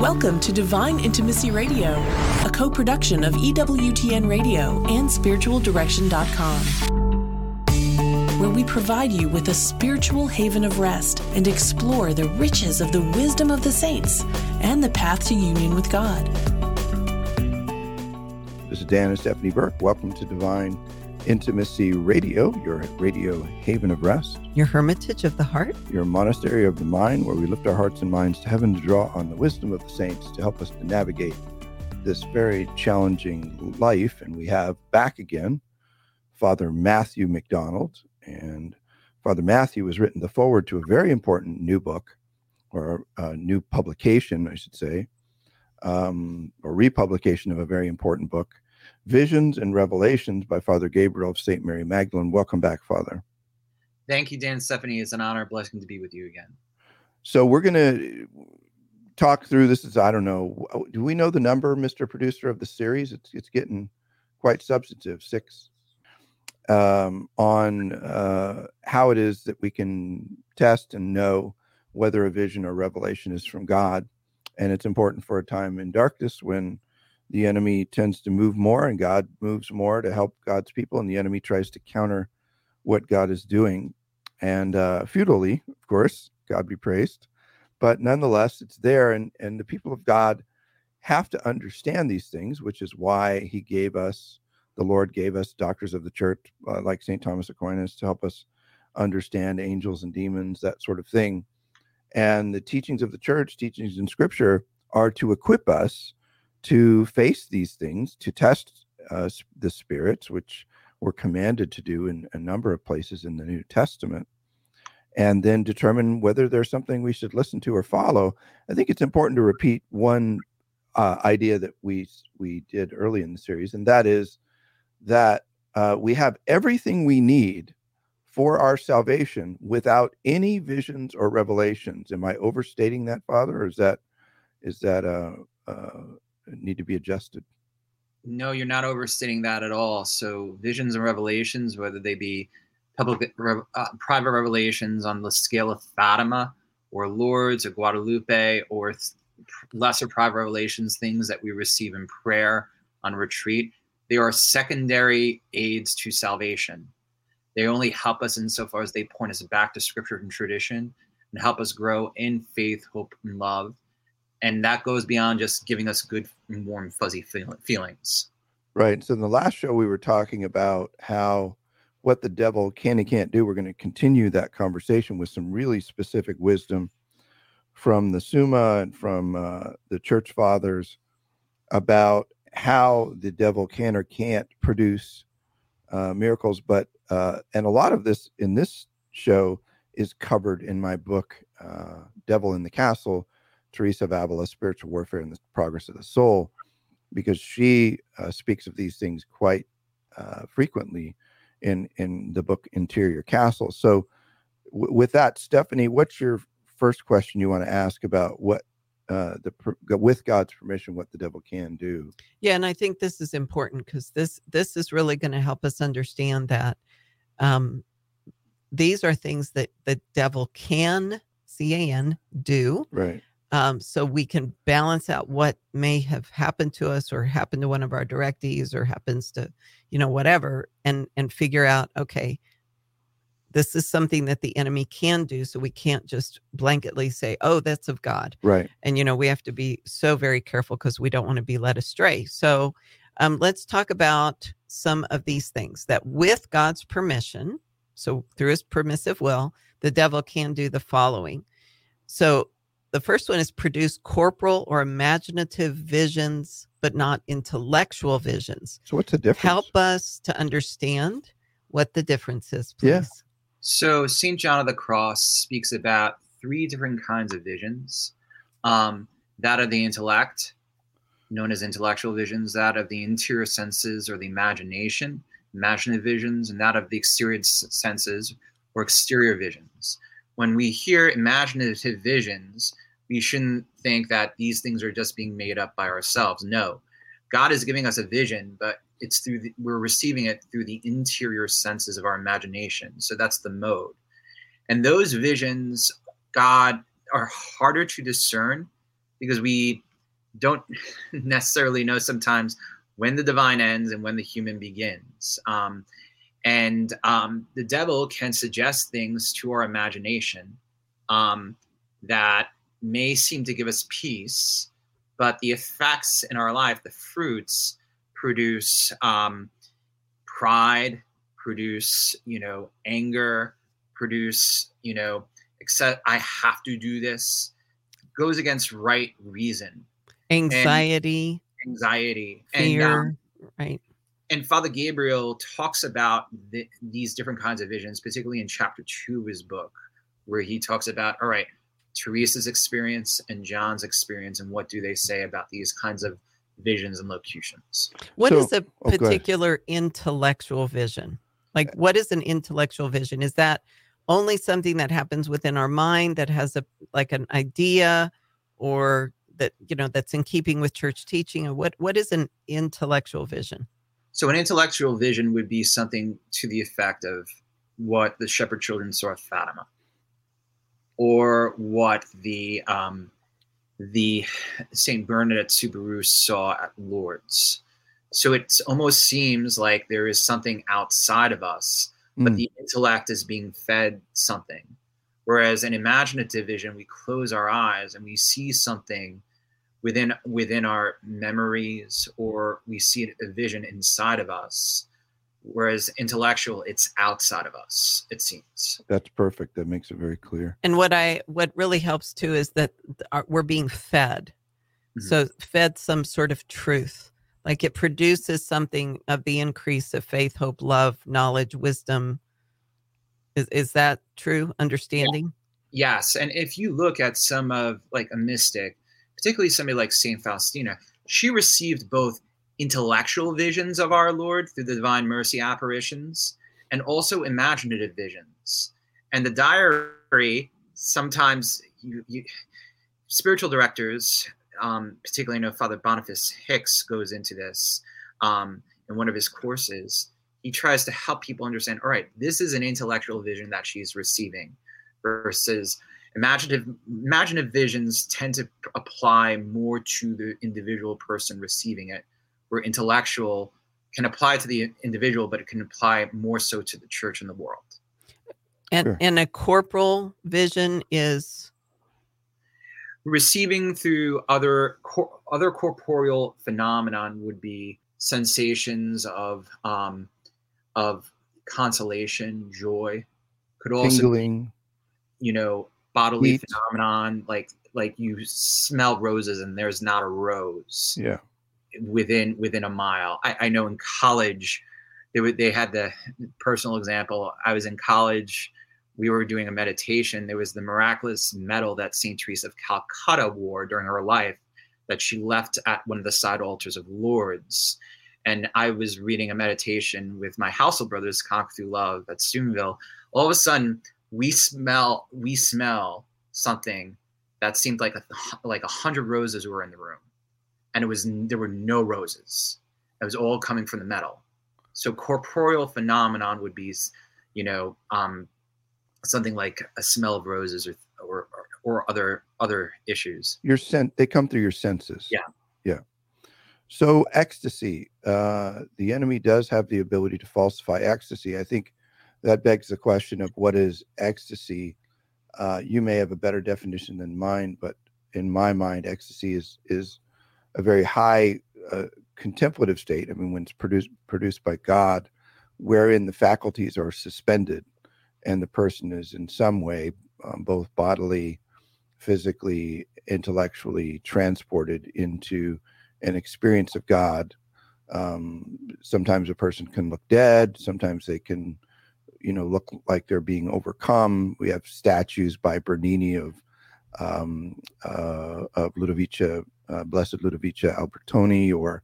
Welcome to Divine Intimacy Radio, a co production of EWTN Radio and SpiritualDirection.com, where we provide you with a spiritual haven of rest and explore the riches of the wisdom of the saints and the path to union with God. This is Dan and Stephanie Burke. Welcome to Divine Intimacy Radio, your radio haven of rest, your hermitage of the heart, your monastery of the mind, where we lift our hearts and minds to heaven to draw on the wisdom of the saints to help us to navigate this very challenging life. And we have back again Father Matthew MacDonald. And Father Matthew has written the foreword to a very important new book, or a new publication, I should say, um, or republication of a very important book Visions and Revelations by Father Gabriel of St. Mary Magdalene. Welcome back, Father. Thank you, Dan Stephanie. It's an honor, blessing to be with you again. So we're going to talk through this. Is I don't know. Do we know the number, Mr. Producer, of the series? It's it's getting quite substantive. Six um, on uh, how it is that we can test and know whether a vision or revelation is from God, and it's important for a time in darkness when the enemy tends to move more and God moves more to help God's people, and the enemy tries to counter what God is doing. And uh, futilely, of course, God be praised. But nonetheless, it's there, and, and the people of God have to understand these things, which is why He gave us, the Lord gave us doctors of the church uh, like St. Thomas Aquinas to help us understand angels and demons, that sort of thing. And the teachings of the church, teachings in scripture, are to equip us to face these things, to test uh, the spirits, which we're commanded to do in a number of places in the New Testament, and then determine whether there's something we should listen to or follow. I think it's important to repeat one uh, idea that we we did early in the series, and that is that uh, we have everything we need for our salvation without any visions or revelations. Am I overstating that, Father, or is that is that uh, uh need to be adjusted. No, you're not overstating that at all. So visions and revelations, whether they be public, uh, private revelations on the scale of Fatima or Lourdes or Guadalupe, or lesser private revelations, things that we receive in prayer on retreat, they are secondary aids to salvation. They only help us insofar as they point us back to scripture and tradition and help us grow in faith, hope, and love and that goes beyond just giving us good warm fuzzy feel- feelings. Right so in the last show we were talking about how what the devil can and can't do. We're going to continue that conversation with some really specific wisdom from the summa and from uh, the church fathers about how the devil can or can't produce uh, miracles but uh, and a lot of this in this show is covered in my book uh, devil in the castle Teresa of Avila, Spiritual Warfare and the Progress of the Soul, because she uh, speaks of these things quite uh, frequently in in the book Interior Castle. So, w- with that, Stephanie, what's your first question you want to ask about what uh, the with God's permission, what the devil can do? Yeah, and I think this is important because this this is really going to help us understand that um, these are things that the devil can C A N do. Right um, so we can balance out what may have happened to us or happened to one of our directees or happens to you know whatever and and figure out okay this is something that the enemy can do so we can't just blanketly say oh that's of god. Right. And you know we have to be so very careful because we don't want to be led astray. So um, let's talk about some of these things that with god's permission so through his permissive will the devil can do the following. So the first one is produce corporal or imaginative visions, but not intellectual visions. So, what's the difference? Help us to understand what the difference is, please. Yeah. So, St. John of the Cross speaks about three different kinds of visions um, that of the intellect, known as intellectual visions, that of the interior senses or the imagination, imaginative visions, and that of the exterior senses or exterior visions when we hear imaginative visions, we shouldn't think that these things are just being made up by ourselves. No, God is giving us a vision, but it's through the, we're receiving it through the interior senses of our imagination. So that's the mode. And those visions, God, are harder to discern because we don't necessarily know sometimes when the divine ends and when the human begins. Um, and um, the devil can suggest things to our imagination um, that may seem to give us peace, but the effects in our life, the fruits, produce um, pride, produce you know anger, produce you know except I have to do this goes against right reason, anxiety, and anxiety, fear, and um, right. And Father Gabriel talks about the, these different kinds of visions, particularly in chapter two of his book, where he talks about, all right, Teresa's experience and John's experience, and what do they say about these kinds of visions and locutions? What So- is a oh, go particular intellectual vision? Like, uh, what is an intellectual vision? Is that only something that happens within our mind that has a like an idea, or that you know that's in keeping with church teaching? Or what what is an intellectual vision? So, an intellectual vision would be something to the effect of what the shepherd children saw at Fatima, or what the um, the Saint Bernadette Soubirous saw at Lourdes. So it almost seems like there is something outside of us, but Mm. the intellect is being fed something. Whereas an imaginative vision, we close our eyes and we see something within within our memories, or we see a vision inside of us. Whereas intellectual, it's outside of us. It seems. That's perfect. That makes it very clear. And what I what really helps too is that we're being fed, Mhm. so fed some sort of truth. Like it produces something of the increase of faith, hope, love, knowledge, wisdom. Is is that true understanding? Yes, and if you look at some of like a mystic, particularly somebody like Saint Faustina, she received both intellectual visions of our Lord through the Divine Mercy apparitions, and also imaginative visions. And the diary sometimes you, you spiritual directors, um, particularly I know Father Boniface Hicks goes into this um, in one of his courses. He tries to help people understand. All right, this is an intellectual vision that she's receiving versus imaginative imaginative visions tend to apply more to the individual person receiving it where intellectual can apply to the individual but it can apply more so to the church and the world And Sure. and a corporal vision is receiving through other cor- other corporeal phenomenon would be sensations of um, of consolation joy could also be Tingling. you know bodily Heat. phenomenon like like you smell roses and there's not a rose Yeah. Within within a mile. I, I know in college they would they had the personal example. I was in college we were doing a meditation. There was the miraculous medal that saint teresa of calcutta wore during her life that she left at one of the side altars of lourdes. And i was reading a meditation with my household brothers conquer through love at steubenville. All of a sudden we smell we smell something that seemed like a like a hundred roses were in the room and it was there were no roses it was all coming from the medal so corporeal phenomenon would be you know um, something like a smell of roses or or, or other other issues Your sen- they come through your senses. Yeah. Yeah. So ecstasy, uh, the enemy does have the ability to falsify ecstasy. I think that begs the question of what is ecstasy. Uh, you may have a better definition than mine, but in my mind, ecstasy is is a very high uh, contemplative state. I mean, when it's produced produced by God, wherein the faculties are suspended, and the person is in some way, um, both bodily, physically, intellectually transported into an experience of God. Um, sometimes a person can look dead. Sometimes they can, you know, look like they're being overcome. We have statues by Bernini of um, uh, of Ludovica, uh, Blessed Ludovica Albertoni, or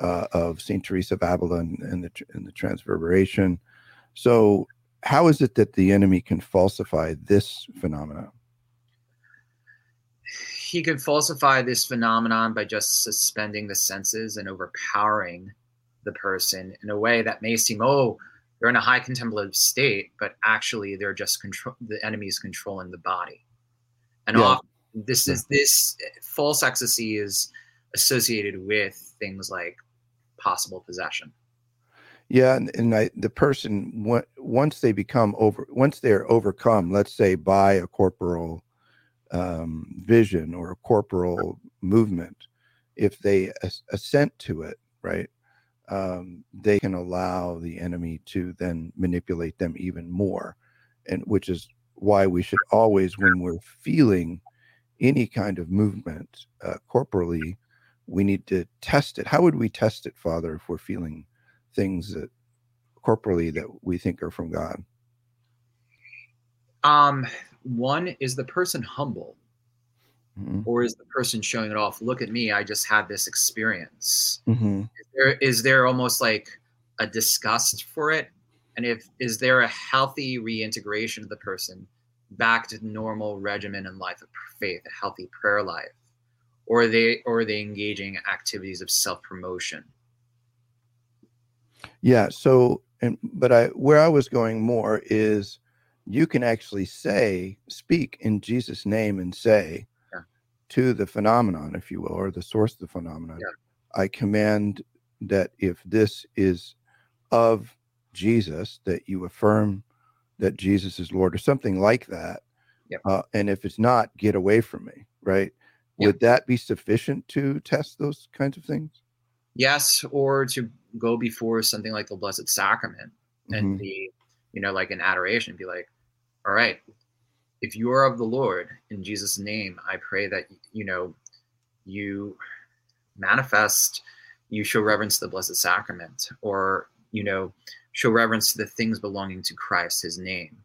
uh, of Saint Teresa of Avila and, and the and the Transverberation. So, how is it that the enemy can falsify this phenomenon? he can falsify this phenomenon by just suspending the senses and overpowering the person in a way that may seem oh they're in a high contemplative state but actually they're just control the enemy is controlling the body and Yeah. often this is this false ecstasy is associated with things like possible possession. Yeah, and, and I, the person once they become over, once they're overcome, let's say by a corporal um, vision or a corporal movement, if they as- assent to it, right, um, they can allow the enemy to then manipulate them even more, and which is why we should always, when we're feeling any kind of movement uh, corporally, we need to test it. How would we test it, Father, if we're feeling things that corporally that we think are from God? Um, one is the person humble, mm-hmm. or is the person showing it off? Look at me, I just had this experience. Mm-hmm. Is there is there almost like a disgust for it? And if is there a healthy reintegration of the person back to normal regimen and life of faith, a healthy prayer life? Or are they or are they engaging activities of self-promotion? Yeah. So, and but I where I was going more is you can actually say, speak in Jesus' name and say yeah. to the phenomenon, if you will, or the source of the phenomenon, yeah. I command that if this is of Jesus, that you affirm that Jesus is Lord or something like that. Yep. Uh, and if it's not, get away from me, right? Yep. Would that be sufficient to test those kinds of things? Yes, or to go before something like the Blessed Sacrament and Mhm. be, you know, like in adoration, be like, all right, if you are of the Lord, in Jesus' name, I pray that, you know, you manifest, you show reverence to the Blessed Sacrament, or, you know, show reverence to the things belonging to Christ, his name,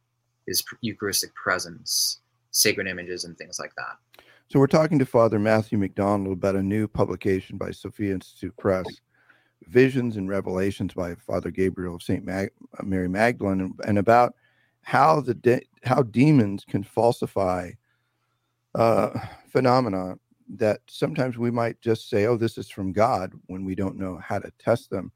his Eucharistic presence, sacred images, and things like that. So we're talking to Father Matthew MacDonald about a new publication by Sophia Institute Press, Visions and Revelations by Father Gabriel of St. Mag- uh, Mary Magdalene, and, about how the de- how demons can falsify uh, phenomena that sometimes we might just say, "Oh, this is from God," when we don't know how to test them.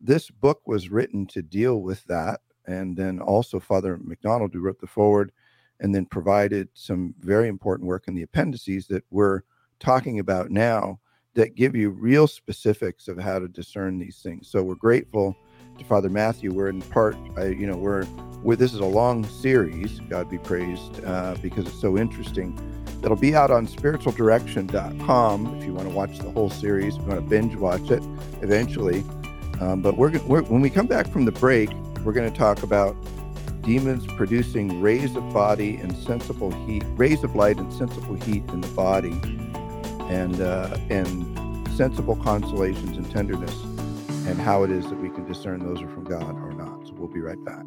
This book was written to deal with that, and then also Father MacDonald, who wrote the forward, and then provided some very important work in the appendices that we're talking about now that give you real specifics of how to discern these things. So we're grateful to Father Matthew. We're in part, I, you know, we're, we're this is a long series. God be praised uh, because it's so interesting. That'll be out on spiritualdirection.com if you want to watch the whole series. If you want to binge watch it eventually. Um, but we're, we're when we come back from the break, we're going to talk about demons producing rays of body and sensible heat, rays of light and sensible heat in the body, and uh, and sensible consolations and tenderness, and how it is that we can discern those are from God or not. So we'll be right back.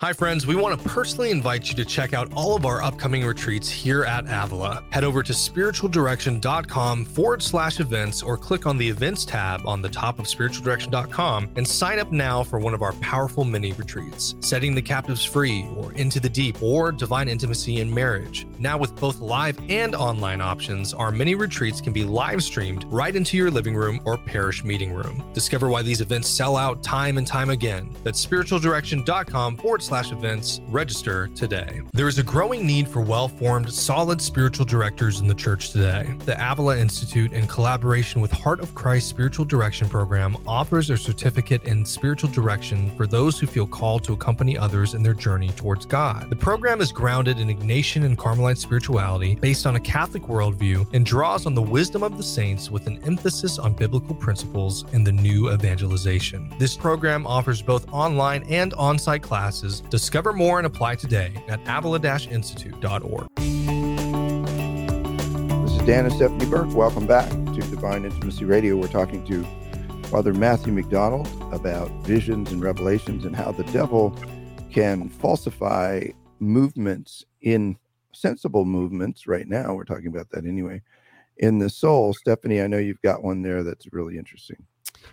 Hi, friends. We want to personally invite you to check out all of our upcoming retreats here at Avila. Head over to spiritualdirection.com forward slash events or click on the events tab on the top of spiritualdirection.com and sign up now for one of our powerful mini retreats Setting the Captives Free, or Into the Deep, or Divine Intimacy in Marriage. Now, with both live and online options, our mini retreats can be live streamed right into your living room or parish meeting room. Discover why these events sell out time and time again. That's spiritualdirection.com forward slash events. Register today. There is a growing need for well formed, solid spiritual directors in the church today. The Avila Institute, in collaboration with Heart of Christ Spiritual Direction Program, offers a certificate in spiritual direction for those who feel called to accompany others in their journey towards God. The program is grounded in Ignatian and Carmelite spirituality based on a Catholic worldview and draws on the wisdom of the saints with an emphasis on biblical principles and the new evangelization. This program offers both online and on site classes Discover more and apply today at avila-institute.org. This is Dan and Stephanie Burke. Welcome back to Divine Intimacy Radio. We're talking to Father Matthew MacDonald about visions and revelations and how the devil can falsify movements in sensible movements right now. We're talking about that anyway. In the soul, Stephanie, I know you've got one there that's really interesting.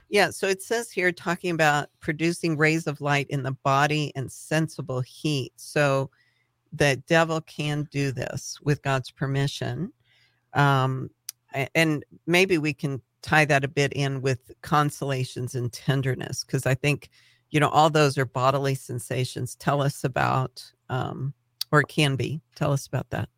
Yeah, so it says here talking about producing rays of light in the body and sensible heat. So the devil can do this with God's permission. Um, and maybe we can tie that a bit in with consolations and tenderness, because I think, you know, all those are bodily sensations. Tell us about, um, or it can be. Tell us about that.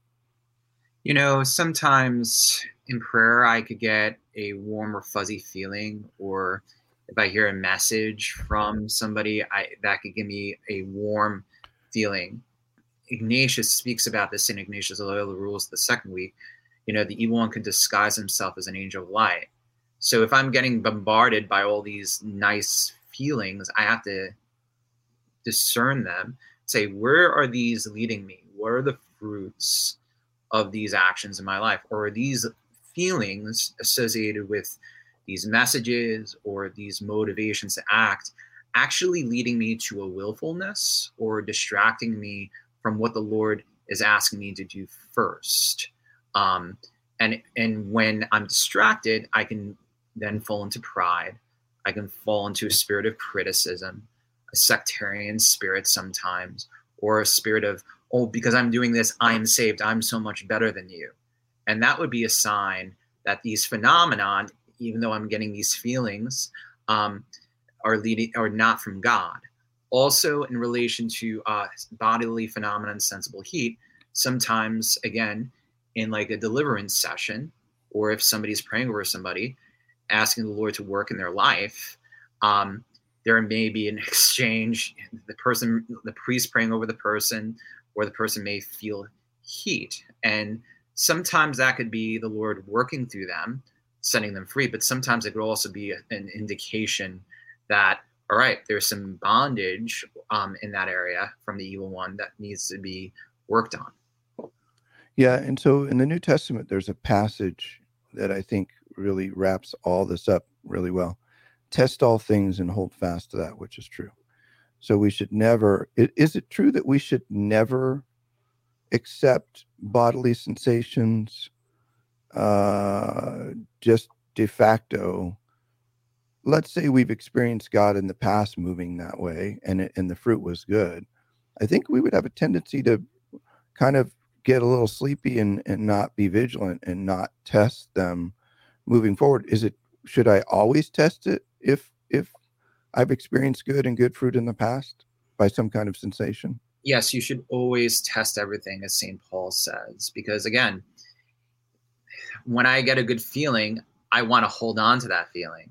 You know, sometimes in prayer, I could get a warm or fuzzy feeling, or if I hear a message from somebody, I that could give me a warm feeling. Ignatius speaks about this in Ignatius of Loyola Rules the second week. You know, the evil one can disguise himself as an angel of light. So if I'm getting bombarded by all these nice feelings, I have to discern them, say, where are these leading me? What are the fruits of these actions in my life? Or are these feelings associated with these messages or these motivations to act actually leading me to a willfulness or distracting me from what the Lord is asking me to do first? Um, and and when I'm distracted, I can then fall into pride. I can fall into a spirit of criticism, a sectarian spirit sometimes, or a spirit of, oh, because I'm doing this, I'm saved. I'm so much better than you. And that would be a sign that these phenomenon, even though I'm getting these feelings, um, are leading are not from God. Also, in relation to uh, bodily phenomenon, sensible heat, sometimes again in like a deliverance session, or if somebody's praying over somebody, asking the Lord to work in their life, um, there may be an exchange. The person, the priest praying over the person, or the person may feel heat. And sometimes that could be the Lord working through them, setting them free. But sometimes it could also be an indication that, all right, there's some bondage um, in that area from the evil one that needs to be worked on. Yeah. And so in the New Testament, there's a passage that I think really wraps all this up really well. Test all things and hold fast to that which is true. So we should never, is it true that we should never accept bodily sensations uh, just de facto? Let's say we've experienced God in the past moving that way and, it, and the fruit was good. I think we would have a tendency to kind of get a little sleepy and, and not be vigilant and not test them moving forward is it should i always test it if if i've experienced good and good fruit in the past by some kind of sensation. Yes you should always test everything as st paul says because again when i get a good feeling i want to hold on to that feeling.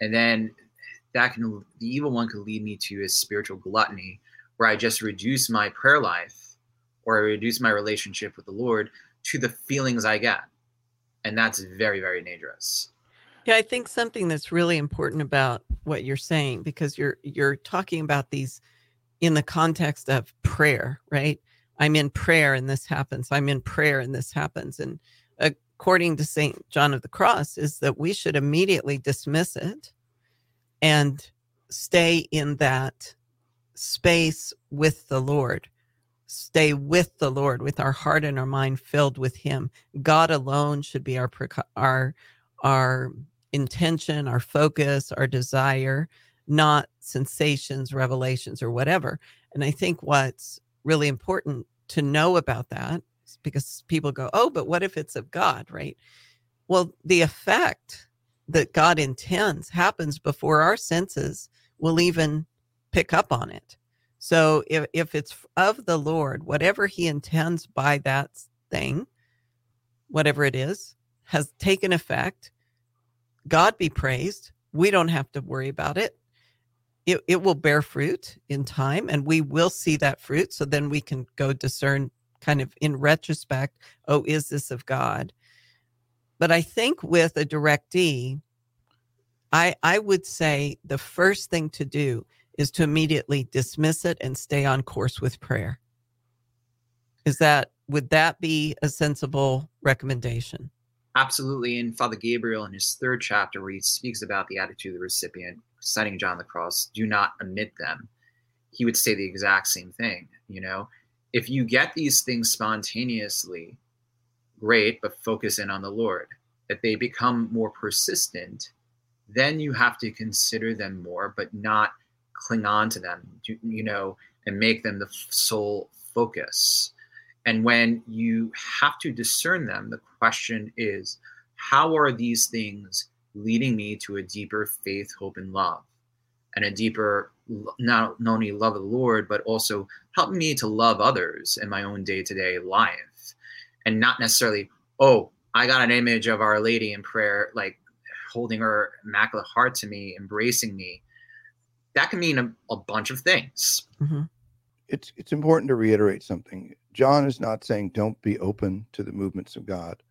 And then that can the evil one could lead me to a spiritual gluttony where i just reduce my prayer life or i reduce my relationship with the lord to the feelings i get. And that's very very dangerous yeah i think something that's really important about what you're saying because you're you're talking about these in the context of prayer right? I'm in prayer and this happens. I'm in prayer and this happens. And according to saint john of the cross is that we should immediately dismiss it and stay in that space with the lord. Stay with the Lord, with our heart and our mind filled with Him. God alone should be our our our intention, our focus, our desire, not sensations, revelations, or whatever. And I think what's really important to know about that because people go, "Oh, but what if it's of God?" Right? Well, the effect that God intends happens before our senses will even pick up on it. So if, if it's of the Lord, whatever he intends by that thing, whatever it is, has taken effect. God be praised. We don't have to worry about it. It, it will bear fruit in time and we will see that fruit. So then we can go discern kind of in retrospect, oh, is this of God? But I think with a directee, I, I would say the first thing to do is to immediately dismiss it and stay on course with prayer. Is that would that be a sensible recommendation? Absolutely. In Father Gabriel, in his third chapter, where he speaks about the attitude of the recipient, citing John the Cross, do not omit them. He would say the exact same thing. You know, if you get these things spontaneously, great, but focus in on the Lord. If they become more persistent, then you have to consider them more, but not cling on to them, you know, and make them the sole focus. And when you have to discern them, the question is, how are these things leading me to a deeper faith, hope, and love? And a deeper, not, not only love of the Lord, but also helping me to love others in my own day to day life. and not necessarily, oh, I got an image of Our Lady in prayer, like holding her immaculate heart to me, embracing me. That can mean a, a bunch of things. Mm-hmm. It's it's important to reiterate something. John is not saying don't be open to the movements of God.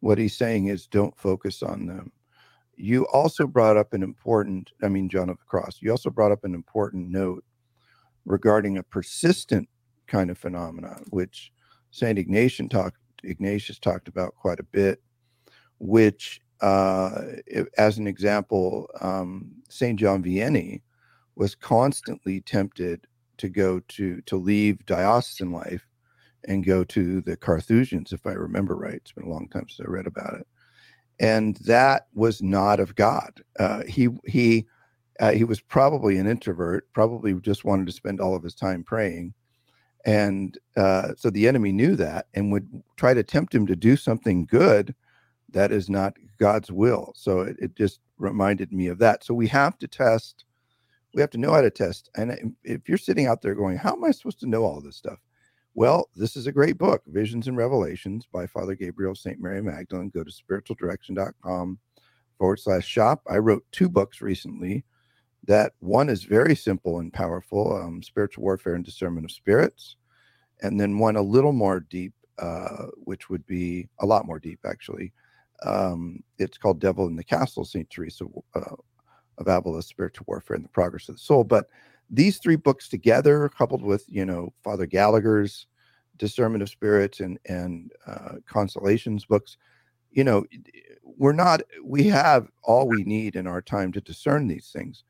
What he's saying is don't focus on them. You also brought up an important, I mean, John of the Cross, you also brought up an important note regarding a persistent kind of phenomenon, which St. Ignatius talked, Ignatius talked about quite a bit, which, uh, as an example, um, St. John Vianney was constantly tempted to go to to leave diocesan life and go to the Carthusians, if I remember right. It's been a long time since I read about it, and that was not of God. Uh, he he uh, he was probably an introvert, probably just wanted to spend all of his time praying, and uh, so the enemy knew that and would try to tempt him to do something good that is not God's will. So it, it just reminded me of that. So we have to test. We have to know how to test. And if you're sitting out there going, "How am I supposed to know all this stuff?" Well, this is a great book, Visions and Revelations by Father Gabriel St. Mary Magdalene. Go to spiritualdirection.com forward slash shop. I wrote two books recently. That one is very simple and powerful um, Spiritual Warfare and Discernment of Spirits. And then one a little more deep, uh, which would be a lot more deep, actually. Um, it's called Devil in the Castle, St. Teresa uh, of Avila, Spiritual Warfare and the Progress of the Soul. But these three books together, coupled with you know Father Gallagher's discernment of spirits and and uh, consolations books, you know, we're not we have all we need in our time to discern these things,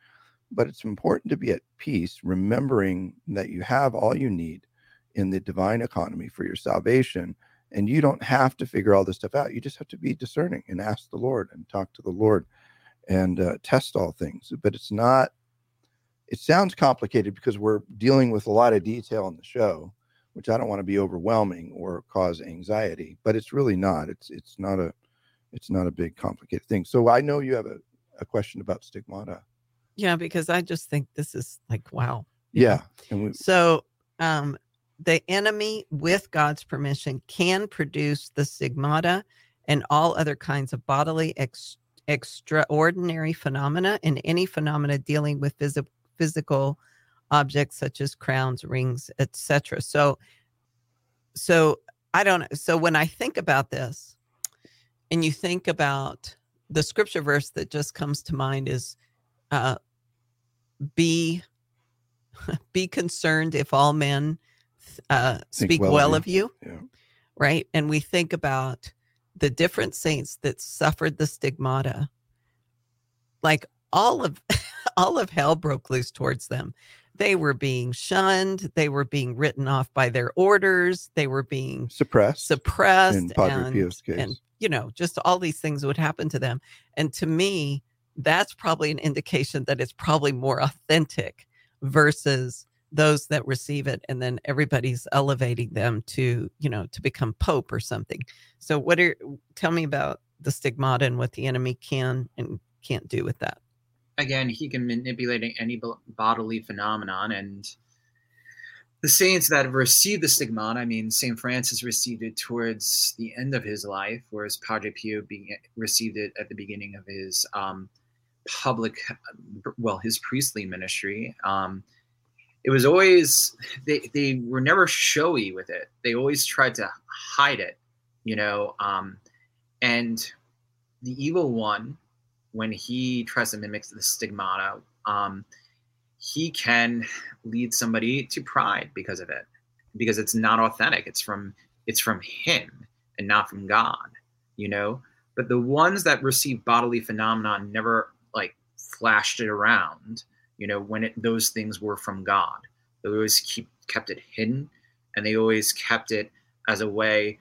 but it's important to be at peace, remembering that you have all you need in the divine economy for your salvation. And you don't have to figure all this stuff out. You just have to be discerning and ask the Lord and talk to the Lord and uh, test all things. But it's not it sounds complicated because we're dealing with a lot of detail in the show which i don't want to be overwhelming or cause anxiety but it's really not. It's it's not a it's not a big complicated thing. So i know you have a, a question about stigmata. Yeah because i just think this is like wow yeah we, so um the enemy with god's permission can produce the stigmata and all other kinds of bodily ex- extraordinary phenomena and any phenomena dealing with physical physical objects such as crowns, rings, etc. So, so I don't. So when I think about this, and you think about the scripture verse that just comes to mind is, uh, "Be, be concerned if all men uh, speak well, well, of you." Yeah. Right, and we think about the different saints that suffered the stigmata. Like all of all of hell broke loose towards them. They were being shunned. They were being written off by their orders. They were being suppressed, suppressed, in Padre and, Pio's case. and you know, just all these things would happen to them. And to me, that's probably an indication that it's probably more authentic versus those that receive it and then everybody's elevating them to you know to become pope or something so what are tell me about the stigmata and what the enemy can and can't do with that again, he can manipulate any bodily phenomenon. And the saints that have received the stigmata, I mean, St. Francis received it towards the end of his life, whereas Padre Pio be, received it at the beginning of his um, public, well, his priestly ministry. Um, it was always, they, they were never showy with it. They always tried to hide it, you know. Um, and the evil one, when he tries to mimic the stigmata, um, he can lead somebody to pride because of it, because it's not authentic. It's from it's from him and not from God, you know. But the ones that receive bodily phenomenon never like flashed it around, you know, when it, those things were from God. They always keep kept it hidden, and they always kept it as a way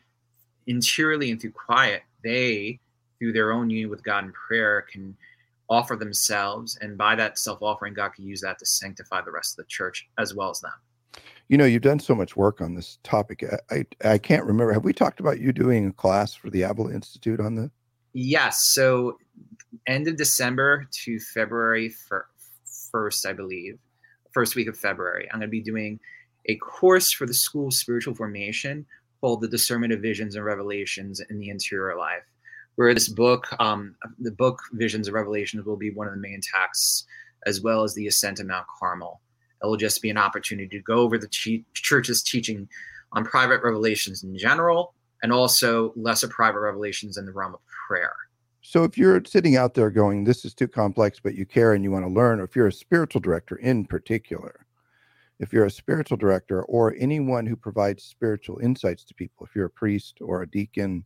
interiorly and through quiet. They through their own union with God in prayer can offer themselves and by that self-offering god can use that to sanctify the rest of the church as well as them. You know you've done so much work on this topic. I i, I can't remember. Have we talked about you doing a class for the avila institute on the yes. So end of december to february 1st i believe first week of february i'm going to be doing a course for the school of spiritual formation called The Discernment of Visions and Revelations in the Interior Life, where this book, um, the book Visions and Revelations, will be one of the main texts, as well as the Ascent of Mount Carmel. It will just be an opportunity to go over the church's teaching on private revelations in general, and also lesser private revelations in the realm of prayer. So, if you're sitting out there going, This is too complex, but you care and you want to learn, or if you're a spiritual director in particular, if you're a spiritual director or anyone who provides spiritual insights to people, if you're a priest or a deacon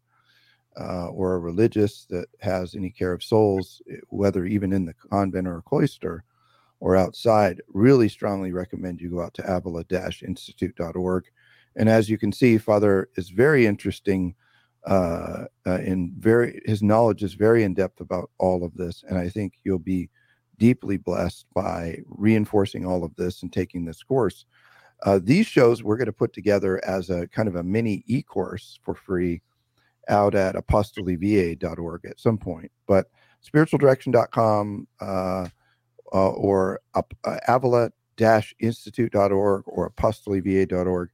uh, or a religious that has any care of souls, eh, whether even in the convent or a cloister or outside, really strongly recommend you go out to avila institute.org. And as you can see, Father is very interesting uh, uh, in very, his knowledge is very in depth about all of this. And I think you'll be deeply blessed by reinforcing all of this and taking this course. Uh, these shows we're going to put together as a kind of a mini e course for free out at apostoliviae.org at some point. But spiritualdirection.com uh, uh, or uh, avila institute.org or apostoliviae.org.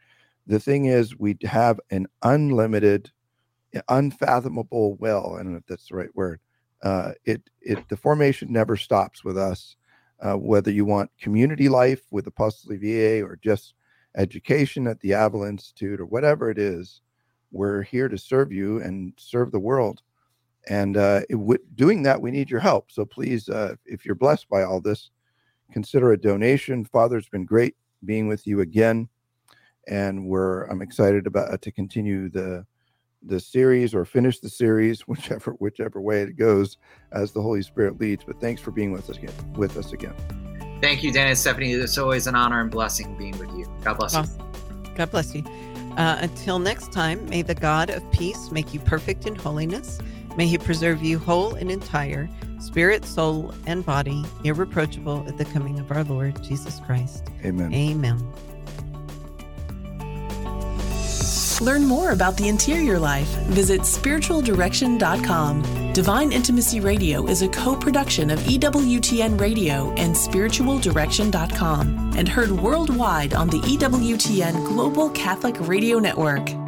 The thing is, we have an unlimited, unfathomable well, I don't know if that's the right word, uh, it it the formation never stops with us. Uh, whether you want community life with Apostoli Viae or just education at the Avila Institute or whatever it is, we're here to serve you and serve the world. And uh, it, doing that, we need your help. So please, uh, if you're blessed by all this, consider a donation. Father's been great being with you again, and we're I'm excited about to continue the the series or finish the series, whichever whichever way it goes, as the Holy Spirit leads. But thanks for being with us again. With us again. Thank you, Dennis, Stephanie. It's always an honor and blessing being with you. God bless well, you. God bless you. Uh, until next time, may the God of peace make you perfect in holiness. May he preserve you whole and entire, spirit, soul, and body, irreproachable at the coming of our Lord Jesus Christ. Amen. Amen. Learn more about the interior life. Visit spiritualdirection.com. Divine Intimacy Radio is a co production of EWTN Radio and spiritualdirection.com and heard worldwide on the EWTN Global Catholic Radio Network.